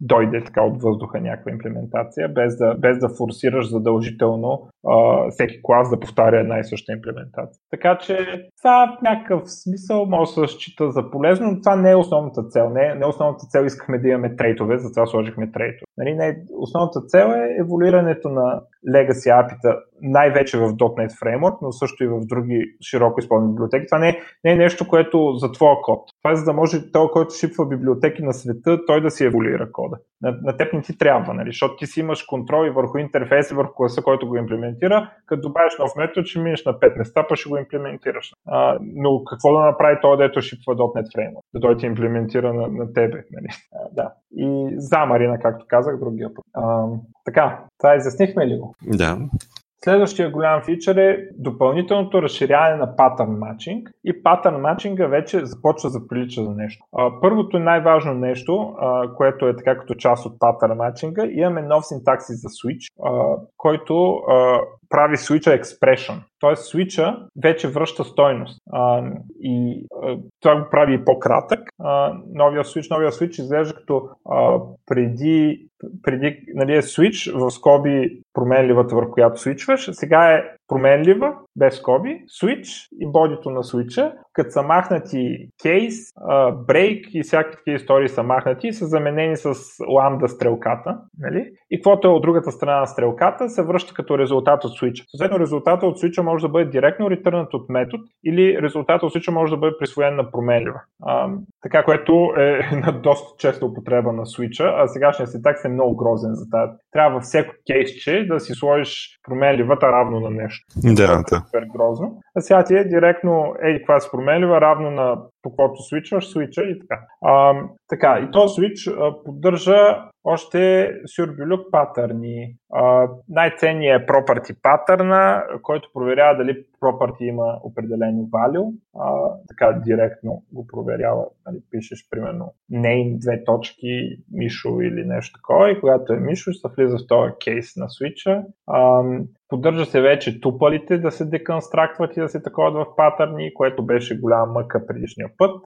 дойде така от въздуха някаква имплементация, без да, без да форсираш задължително а, всеки клас да повтаря една и съща имплементация. Така че това в някакъв смисъл може да се счита за полезно, но това не е основната цел. Не, не е основната цел искахме да имаме трейтове, затова сложихме трейтове. Нали, не, основната цел е еволюирането на legacy API-та, най-вече в .NET Framework, но също и в други широко използвани библиотеки. Това не е, не е нещо, което за твоя код. Това е за да може той, който шипва библиотеки на света, той да си еволюира кода. На, на теб не ти трябва, нали? защото ти си имаш контрол и върху интерфейса, върху класа, който го имплементира. Като добавиш нов метод, ще минеш на 5 места, па ще го имплементираш. А, но какво да направи той, дето шипва .NET Framework? Да той ти имплементира на, на тебе. Нали? А, да. И замарина, както казах, другия път. А, така, това изяснихме ли го? Да. Следващия голям фичър е допълнителното разширяване на патърн матчинг и патърн матчинга вече започва да прилича за нещо. Първото най-важно нещо, което е така като част от патърн матчинга, имаме нов синтакси за switch, който прави switch expression. Т.е. свича вече връща стойност. А, и а, това го прави и по-кратък. А, новия switch, новия switch изглежда като а, преди, преди нали, е switch в скоби променливата, върху която свичваш. Сега е променлива, без скоби, switch и бодито на switcha, като са махнати кейс, брейк и всякакви истории са махнати и са заменени с ламда стрелката. Нали? И каквото е от другата страна на стрелката, се връща като резултат от switch. Съответно, резултата от switch може да бъде директно ретърнат от метод или резултата от switch може да бъде присвоен на променлива. А, така, което е на доста честа употреба на switch а сегашният синтакс е много грозен за тази. Трябва във всеко кейсче да си сложиш променливата равно на нещо. Да, да. Супер грозно. А сега ти е директно, ей, каква е променлива, равно на по каквото свичваш, свича и така. А, така, и този свич поддържа още сюрбилюк патърни. най-ценният е property патърна, който проверява дали property има определено value. А, така директно го проверява. Нали, пишеш примерно name, две точки, Мишо или нещо такова и когато е Мишо, се влиза в този кейс на свича. Поддържа се вече тупалите да се деконстрактват и да се таковат в патърни, което беше голяма мъка предишния път.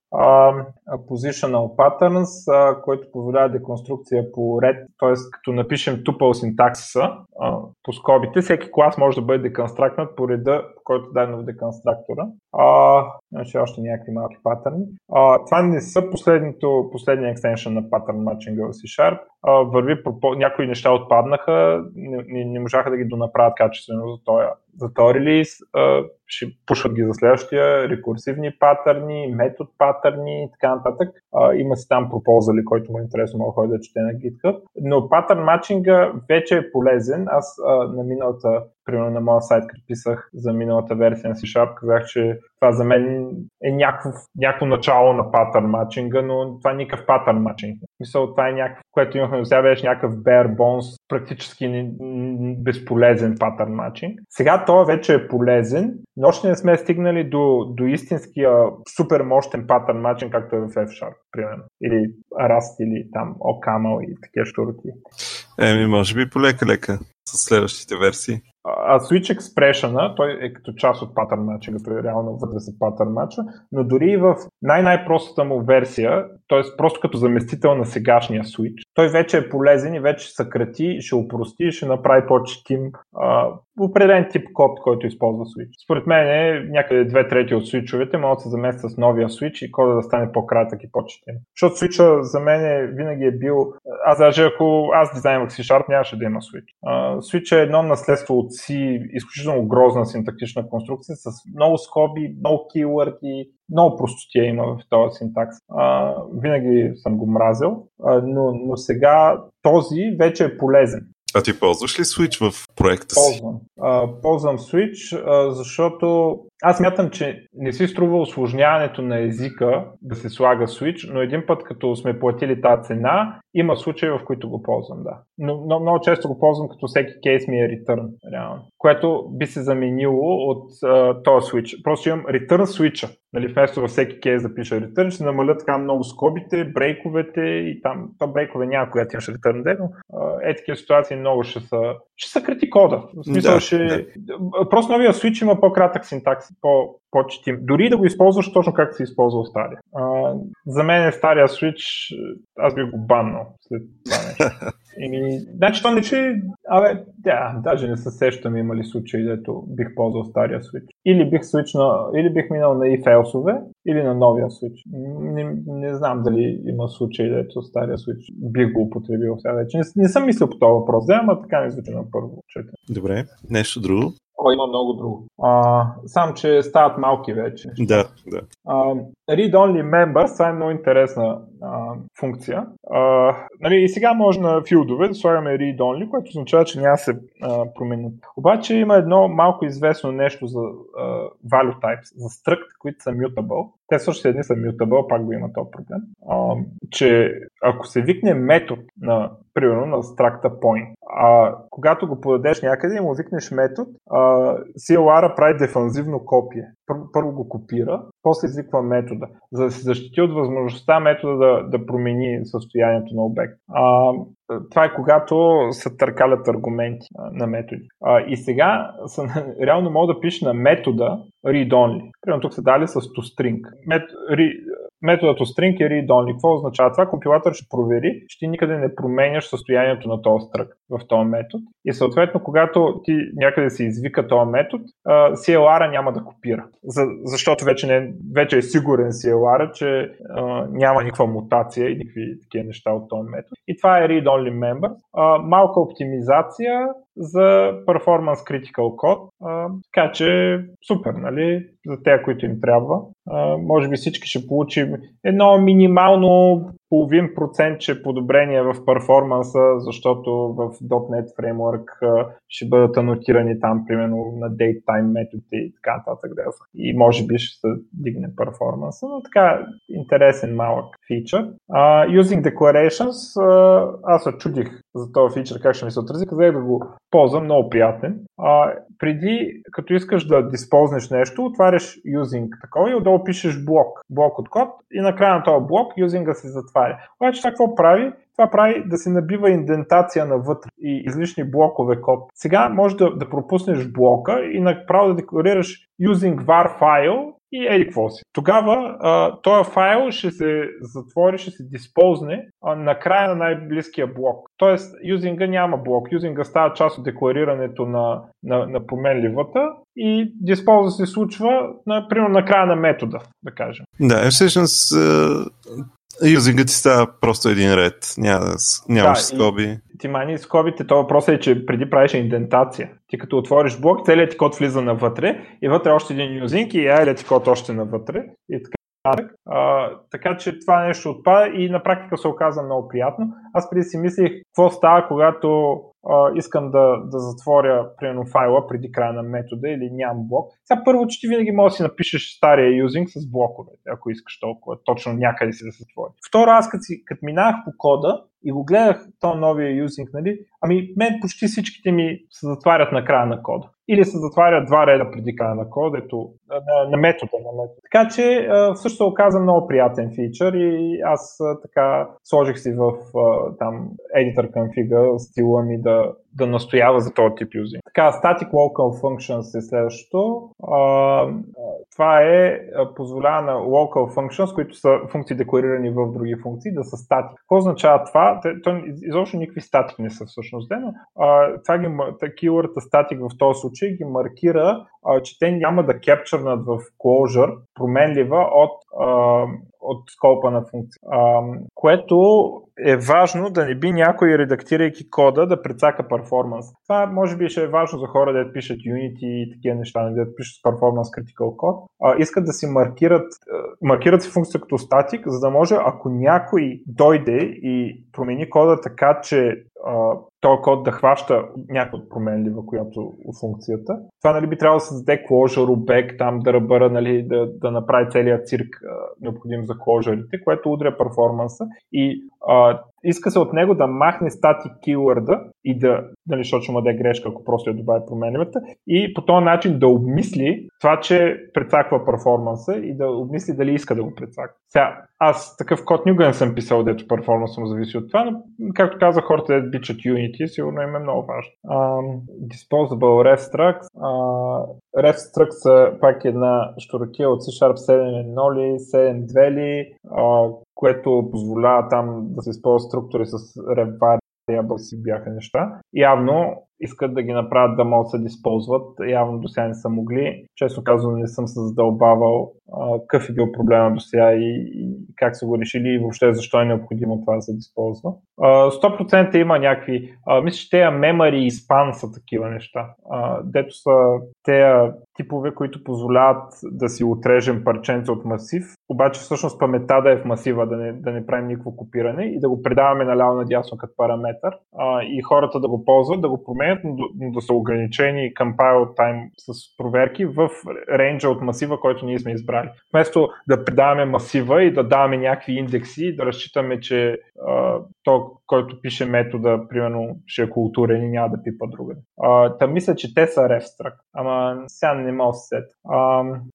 Positional patterns, който позволява деконструкция по ред, т.е. като напишем тупал синтаксиса по скобите, всеки клас може да бъде деконстрактнат по реда, по който е дадено в деконструктора. Uh, значи още някакви малки патърни. Uh, това не са последното, последния екстеншън на патърн матчинга в C-Sharp. Uh, върви, някои неща отпаднаха, не, не, не можаха да ги донаправят качествено за този, за този релиз, ще пушват ги за следващия, рекурсивни патърни, метод патърни и така нататък. Има си там пропозали, който му е интересно, мога да чете на GitHub. Но патърн матчинга вече е полезен. Аз на миналата примерно на моя сайт, като писах за миналата версия на C-Sharp, казах, че това за мен е някакво, някакво начало на патърн матчинга, но това е никакъв патърн матчинг. Мисъл, това е някакво, което имахме до сега, беше някакъв bare bones, практически безполезен патърн матчинг. Сега това вече е полезен, но още не сме стигнали до, до истинския супер мощен патърн матчинг, както е в F-Sharp, примерно. Или Rust, или там OCaml и такива штуроти. Еми, може би полека-лека с следващите версии. А Switch Expression, той е като част от патърн матча, като е реално вътре са патърн матча, но дори и в най-най-простата му версия, т.е. просто като заместител на сегашния Switch, той вече е полезен и вече съкрати, ще упрости ще направи по-четим определен тип код, който използва Switch. Според мен е някъде две трети от свичовете могат да се заместят с новия Switch и кода да стане по-кратък и по-четим. Защото Switch за мен е, винаги е бил... Аз даже ако аз дизайнвах C-Sharp, нямаше да има Switch. Switch е едно наследство от C, изключително грозна синтактична конструкция с много скоби, много keyword много простотия има в този синтакс. А, винаги съм го мразил, а, но, но сега този вече е полезен. А ти ползваш ли Switch в проекта си? Ползвам. А, ползвам Switch, а, защото аз мятам, че не си струва осложняването на езика да се слага Switch, но един път като сме платили тази цена, има случаи, в които го ползвам, да. Но, но много често го ползвам като всеки кейс ми е return, реално. Което би се заменило от uh, този switch. Просто имам return switch. Нали, вместо във всеки кейс да пиша return, ще намаля така много скобите, брейковете и там, то брейкове няма, когато имаш return но uh, е такива ситуации много ще са, ще са крити кода. В смисъл, да, ще... Да. Просто новия switch има по-кратък синтакс, по, по-четим. Дори да го използваш точно както си използвал стария. А, за мен е стария Switch, аз би го баннал след това нещо. Еми, значи то не че... Абе, да, даже не се сещам има ли случаи, дето бих ползвал стария Switch. Или бих свична, или бих минал на e или на новия Switch. Не, не знам дали има случаи, дето стария Switch бих го употребил сега вече. Не, не съм мислил по този въпрос, да, ама така не звучи на първо четене. Добре, нещо друго? О, има много друго. А, сам, че стават малки вече. Да, да. Uh, Read-only members, това е много интересна а, функция. А, нали, и сега може на филдове да слагаме read-only, което означава, че няма се а, променят. Обаче има едно малко известно нещо за а, value types, за struct, които са mutable. Те също едни са mutable, пак го има този проблем. А, че ако се викне метод на, примерно, на struct point, а когато го подадеш някъде и му викнеш метод, а, CLR прави дефанзивно копие. Първо го копира, после извиква метода, за да се защити от възможността метода да, да промени състоянието на обект. А, това е когато се търкалят аргументи на методи. И сега реално мога да пиша на метода read-only. Примерно тук са дали с toString. Методът string е read-only. Какво означава това? Компилатор ще провери, че ти никъде не променяш състоянието на този стрък в този метод. И съответно, когато ти някъде се извика този метод, CLR няма да копира. За, защото вече, не, вече е сигурен CLR, че а, няма никаква мутация и никакви такива неща от този метод. И това е read-only member. А, малка оптимизация, за Performance Critical Code. Така че супер, нали? За тези, които им трябва. Може би всички ще получим едно минимално половин процентче подобрение в перформанса, защото в .NET Framework ще бъдат анотирани там, примерно на datetime методите и така нататък. И може би ще се дигне перформанса, но така интересен малък фичър. Using declarations, аз се чудих за този фичър как ще ми се отрази, казах да го ползвам, много приятен. Uh, преди, като искаш да диспознеш нещо, отваряш using такова и отдолу пишеш блок, блок от код и накрая на този блок юзинга се затваря. Обаче това какво прави? Това прави да се набива индентация навътре и излишни блокове код. Сега може да, да пропуснеш блока и направо да декларираш using var file и еди какво си. Тогава а, този файл ще се затвори, ще се диспозне на края на най-близкия блок. Тоест, юзинга няма блок. Юзинга става част от декларирането на, на, на променливата и диспоза се случва, например, на края на метода, да кажем. Да, всъщност Юзингът ти става просто един ред, Няма, нямаш да, скоби. И, ти мани скобите, то въпрос е, че преди правиш индентация. Ти като отвориш блок, целият ти код влиза навътре и вътре още един юзинг и айлет ти код още навътре. И така а, така че това нещо отпада и на практика се оказа много приятно. Аз преди си мислих какво става, когато искам да, да затворя примерно файла преди края на метода или нямам блок. Сега първо, че ти винаги можеш да си напишеш стария юзинг с блокове, ако искаш толкова, точно някъде си да се затвори. Второ, аз като, като минах по кода и го гледах то новия юзинг, нали, ами мен почти всичките ми се затварят на края на кода или се затварят два реда преди края на кода, ето, на, на метода. На метода. Така че също се оказа много приятен фичър и аз така сложих си в там editor config стила ми да, да настоява за този тип юзинг. Така, static local functions е следващото. това е позволява на local functions, които са функции декларирани в други функции, да са стати. Какво означава това? То, изобщо никакви статик не са всъщност, но това ги, keyword статик в този случай ги маркира, че те няма да кепчърнат в closure променлива от от скопа на функция. А, което е важно да не би някой, редактирайки кода, да прецака перформанс. Това може би ще е важно за хора, да пишат Unity и такива неща, да пишат performance critical код. А, искат да си маркират, маркират си функция като статик, за да може, ако някой дойде и промени кода така, че този код да хваща някаква променлива, която от функцията. Това нали, би трябвало да създаде closure, обект, там да нали, да, да направи целият цирк а, необходим за closure което удря перформанса и а, иска се от него да махне статик keyword и да, нали, защото ще му да грешка, ако просто я добави променливата, и по този начин да обмисли това, че прецаква перформанса и да обмисли дали иска да го прецаква. Сега, аз такъв код никога не съм писал, дето перформанса му зависи от това, но както казах, хората да бичат Unity, сигурно им е много важно. Um, disposable RefStructs. Uh, RefStructs е пак една штуротия от C Sharp 7.1 ли, 7.2 ли, uh, което позволява там да се използва структури с ref си бяха неща. Явно искат да ги направят да могат да се използват. Явно до сега не са могли. Често казвам, не съм се задълбавал какъв е бил проблема до сега и, и как са го решили и въобще защо е необходимо това да се използва. 100% има някакви, мисля, че тези memory и span са такива неща. Дето са тези типове, които позволяват да си отрежем парченца от масив, обаче всъщност паметта да е в масива, да не, да не правим никакво копиране и да го предаваме наляво надясно като параметър и хората да го ползват, да го променят променят, но да са ограничени compile time с проверки в рейнджа от масива, който ние сме избрали. Вместо да предаваме масива и да даваме някакви индекси, да разчитаме, че а, то, който пише метода, примерно, ще е културен и няма да пипа друга. Та мисля, че те са RefStruct, ама сега не мога се сет.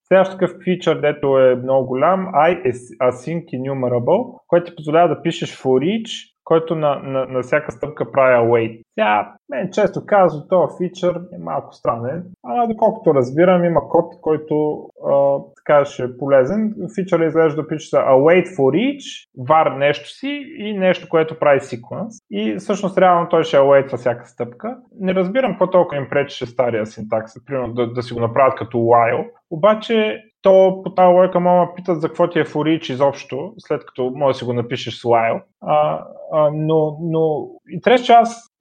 Следващ такъв фичър, дето е много голям, I async enumerable, който ти позволява да пишеш for each който на, на, на всяка стъпка прави await. Сега, мен често казвам, този фичър е малко странен, а доколкото разбирам, има код, който а, така ще е полезен. Фичър изглежда да пише await for each, var нещо си и нещо, което прави sequence. И всъщност реално той ще await във всяка стъпка. Не разбирам какво толкова им пречеше стария синтакс, примерно да, да си го направят като while. Обаче то по тази лойка мога питат за какво ти е for each изобщо, след като може да си го напишеш с while. А, а, но, но интересно, че аз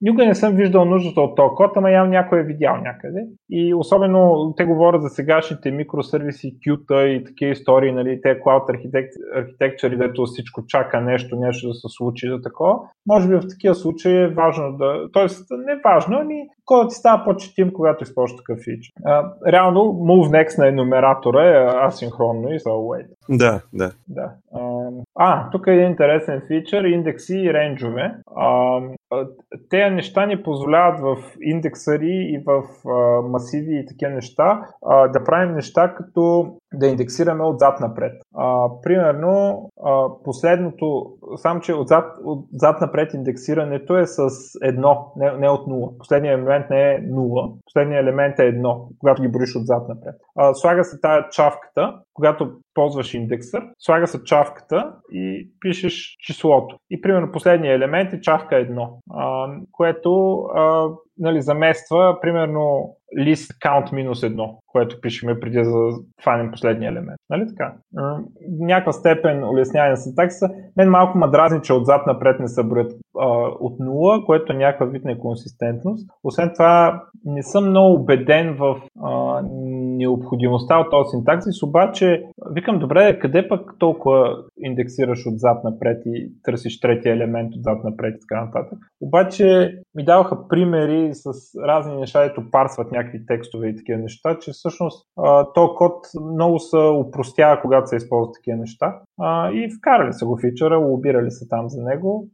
никога не съм виждал нуждата от този код, ама явно някой е видял някъде. И особено те говорят за сегашните микросервиси, кюта и такива истории, нали, те cloud архитектури, дето всичко чака нещо, нещо да се случи за такова. Може би в такива случаи е важно да... Тоест, не важно, ами кодът ти става по-четим, когато използваш такъв фич. реално, move next на енумератора е асинхронно и са await. Да, да. да. А, тук е един интересен фичър, индекси и рейнджове. Те неща ни позволяват в индексари и в масиви и такива неща да правим неща като да индексираме отзад напред. А, примерно, а, последното, само че отзад, отзад напред индексирането е с едно, не, не от нула. Последният елемент не е нула, последният елемент е едно, когато ги броиш отзад напред. А, слага се тая чавката, когато ползваш индексър, слага се чавката и пишеш числото. И примерно последният елемент е чавка 1, а, което а, нали, замества примерно list count минус едно, което пишеме преди да хванем последния елемент. Нали така? Някаква степен улесняване на синтаксиса. Мен малко ма дразни, че отзад напред не са броят от нула, което е някаква вид неконсистентност. Освен това, не съм много убеден в а, необходимостта от този синтаксис, обаче викам, добре, къде пък толкова индексираш отзад напред и търсиш третия елемент отзад напред и така нататък. Обаче ми даваха примери с разни неща, ето парсват някакви текстове и такива неща, че всъщност то код много се упростява, когато се използват такива неща. И вкарали са го фичъра, лобирали са там за него.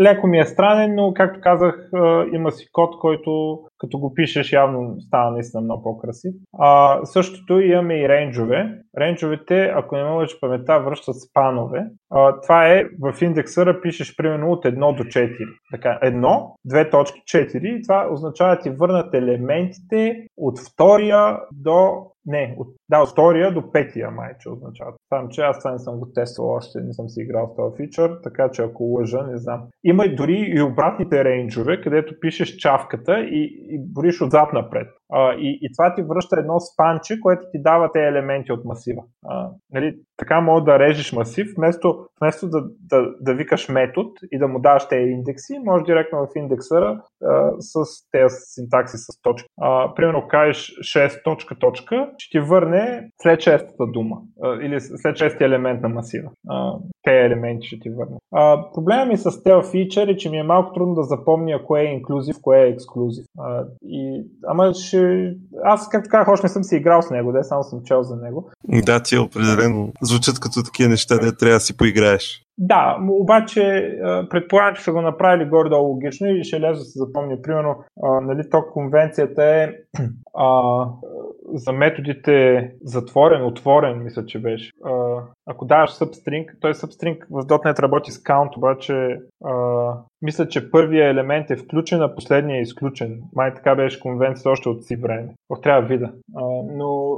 Леко ми е странен, но както казах, има си код, който като го пишеш явно става наистина много по-красив. А, същото имаме и рейнджове. Рейнджовете, ако не мога паметта, връщат спанове. А, това е в индексъра пишеш примерно от 1 до 4. Така, 1, две точки, 4 и това означава ти върнат елементите от втория до не, от, да, от втория до петия майче означава. Само, че аз това не съм го тествал още, не съм си играл с този фичър, така че ако лъжа, не знам. Има и дори и обратните рейнджове, където пишеш чавката и, и бориш отзад напред. И, и това ти връща едно спанче, което ти дава тези елементи от масива. А, нали, така може да режеш масив, вместо, вместо да, да, да викаш метод и да му даваш тези индекси, може директно в индексъра а, с тези синтакси с точки. А, примерно кажеш 6 точка точка, ще ти върне след шестата дума а, или след шестия елемент на масива. А, те елементи ще ти върне. А, проблема ми с тези фичър е, че ми е малко трудно да запомня кое е инклюзив, кое е ексклюзив. А, и, ама ще... Аз, както казах, още не съм си играл с него, да, само съм чел за него. Да, ти определено звучат като такива неща, да трябва да си поиграеш. Да, обаче предполагам, че са го направили горе-долу логично и ще да се запомни. Примерно, а, нали, то конвенцията е а, за методите затворен, отворен, мисля, че беше. А, ако даваш substring, той substring в .NET работи с count, обаче а, мисля, че първия елемент е включен, а последния е изключен. Май така беше конвенцията още от си време. Трябва вида. А, но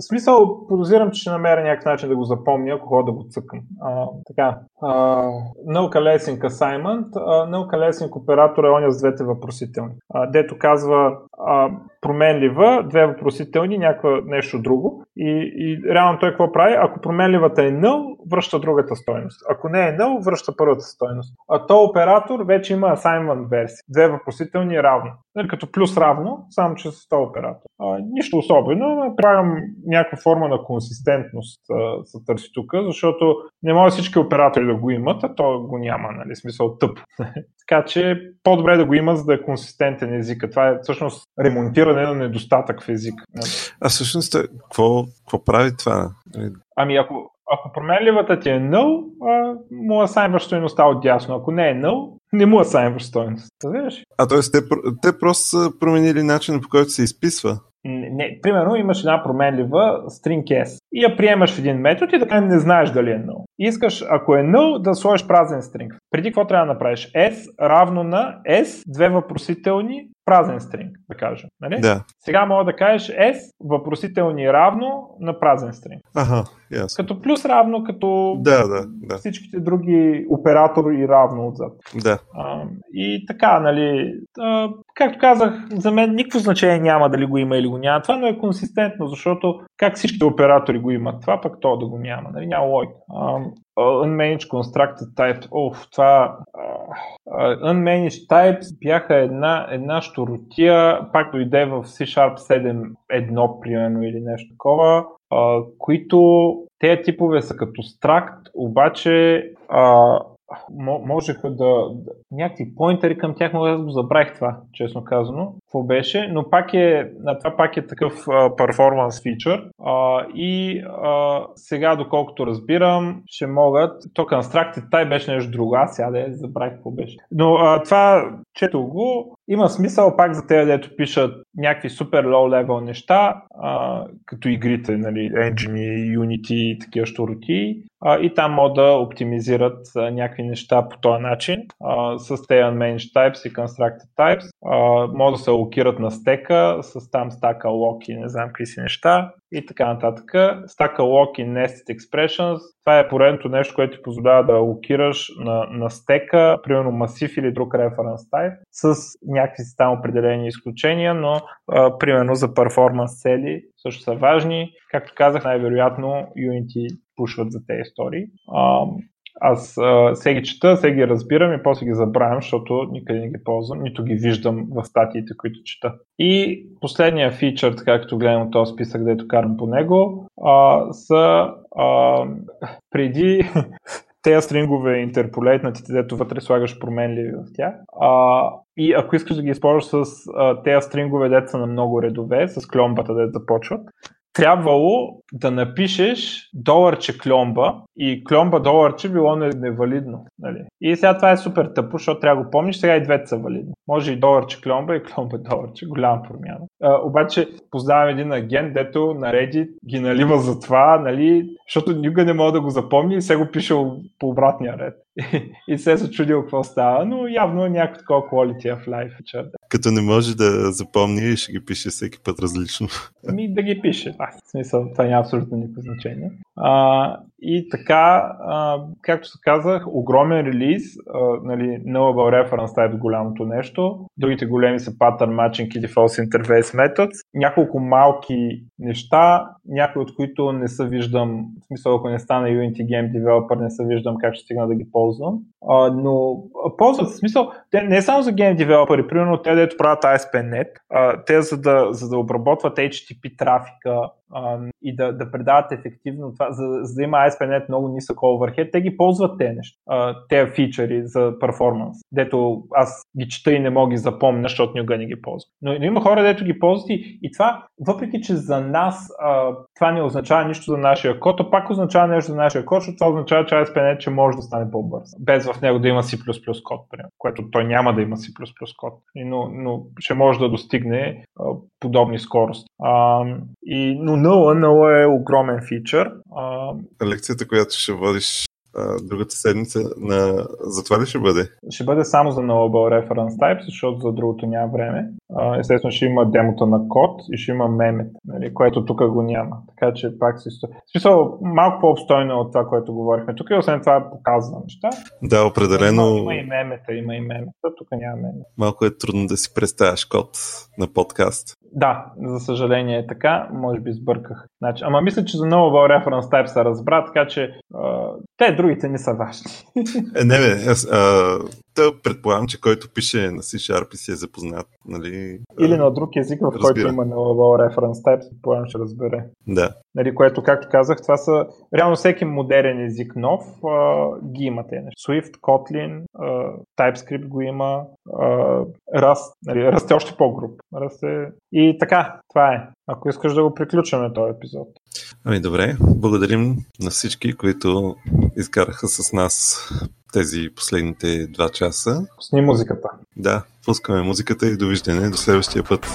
в смисъл, подозирам, че ще намеря някакъв начин да го запомня, ако ходя да го цъкам. А, така. Наука Lessing Assignment. Наука Lessing оператор е оня с двете въпросителни. А, дето казва а, променлива, две въпросителни, някаква нещо друго. И, и реално той какво прави? Ако променливата е null, връща другата стойност. Ако не е null, връща първата стойност. А то оператор вече има assignment версия. Две въпросителни равно. Нали, като плюс равно, само че с този оператор. А, нищо особено, правям някаква форма на консистентност а, се търси тук, защото не може всички оператори да го имат, а то го няма, нали, смисъл тъп. така че по-добре да го има, за да е консистентен език. Това е всъщност ремонтиране на недостатък в език. А всъщност, какво, какво прави това? Ами ако, ако променливата ти е null, му асайнваш стоеността от дясно. Ако не е null, не му асайнваш стоеност. Разбираш? А т.е. Те, те просто са променили начина по който се изписва. Не, примерно имаш една променлива string s и я приемаш в един метод и така не знаеш дали е null. Искаш, ако е null, да сложиш празен string. Преди какво трябва да направиш? s равно на s, две въпросителни, празен стринг, да кажем. Нали? Да. Сега мога да кажеш S въпросителни равно на празен стринг. Ага, yes. Като плюс равно, като да, да, да. всичките други оператори равно отзад. Да. А, и така, нали, а, както казах, за мен никакво значение няма дали го има или го няма. Това но е консистентно, защото как всичките оператори го имат това, пък то да го няма. Нали? Няма лойка. Unmanaged Constructed Types. Оф, това uh, Unmanaged Types бяха една, една щуротия, пак дойде в C-Sharp 7.1 примерно или нещо такова, които тези типове са като стракт, обаче uh, можеха да, да... Някакви поинтери към тях, но аз го забравих това, честно казано. Какво беше? Но пак е, това пак е такъв перформанс фичър. И а, сега, доколкото разбирам, ще могат... То Constructed Type беше нещо друго. Аз сега да я забравих какво беше. Но а, това, чето го, има смисъл пак за тези, дето пишат някакви супер low level неща, а, като игрите, нали, Engine, Unity и такива штороти. А, и там могат да оптимизират а, някакви неща по този начин а, с тези unmanaged types и constructed types. А, могат да се локират на стека с там стака локи, не знам какви си неща и така нататък. Стака локи nested expressions, това е поредното нещо, което ти позволява да локираш на, на стека, примерно масив или друг референс type, с някакви си там определени изключения, но а, примерно за перформанс цели също са важни. Както казах, най-вероятно Unity пушват за тези истории. А, аз се ги чета, се ги разбирам и после ги забравям, защото никъде не ги ползвам, нито ги виждам в статиите, които чета. И последния фичър, така като гледам от този списък, където карам по него, а, са а, преди тези стрингове интерполейтнатите, дето вътре слагаш променливи в тях. А, и ако искаш да ги използваш с а, тези стрингове, деца на много редове, с кломбата, да започват, трябвало да напишеш доларче кломба и кломба доларче било невалидно. Нали? И сега това е супер тъпо, защото трябва да го помниш, сега и двете са валидни. Може и доларче кломба и кломба доларче, голяма промяна. А, обаче познавам един агент, дето на Reddit ги налива за това, нали, защото никога не мога да го запомни и се го пишел по обратния ред. и се е зачудил какво става, но явно е някакво такова quality of life. Че... Като не може да запомни, ще ги пише всеки път различно. Ами да ги пише. А, в смисъл, това няма абсолютно никакво значение. А, и така, а, както се казах, огромен релиз, а, нали, Nullable Reference Type голямото нещо, другите големи са Pattern Matching и Default Interface Methods, няколко малки неща, някои от които не са виждам, в смисъл ако не стана Unity Game Developer, не са виждам как ще стигна да ги ползвам, а, но ползват в смисъл, те не само за Game Developer, примерно те дето правят ASP.NET, а, те за да, за да обработват HTTP трафика, и да, да предават ефективно това, за, за да има ASP.NET много нисък overhead, те ги ползват те неща, те фичъри за перформанс, дето аз ги чета и не мога ги запомня, защото никога не ги ползвам. Но, но има хора, дето ги ползват и, и това, въпреки че за нас а, това не означава нищо за нашия код, а пак означава нещо за нашия код, защото това означава, че ASP.NET че може да стане по-бърз, без в него да има C++ код, примерно, което той няма да има C++ код, но, но ще може да достигне а, подобни скорости. А, и, но Null, Null е огромен фичър. А... Лекцията, която ще водиш другата седмица, на... за това ли ще бъде? Ще бъде само за Nullable Reference Type, защото за другото няма време. Естествено ще има демота на код и ще има мемет, нали, което тук го няма. Така че пак си... Смисъл, малко по-обстойно от това, което говорихме. Тук и освен това показва неща. Да, определено. Има, и мемета, има и мемета, тук няма мемета. Малко е трудно да си представяш код на подкаст. Да, за съжаление е така. Може би сбърках. Значи, ама мисля, че за Nullable Reference Type се разбра, така че а, те другите не са важни. Е, не, бе, аз, а, Та предполагам, че който пише на C-Sharp и си е запознат. Нали, Или на друг език, в разбира. който има nullable reference type, предполагам, ще разбере. Да. Нали, което, както казах, това са реално всеки модерен език нов а, ги има те Swift, Kotlin, а, TypeScript го има, а, Rust, нали, Rust е още по-груп. Rust е... И така, това е. Ако искаш да го приключваме този епизод. Ами добре, благодарим на всички, които изкараха с нас тези последните два часа. Пусни музиката. Да, пускаме музиката и довиждане до следващия път.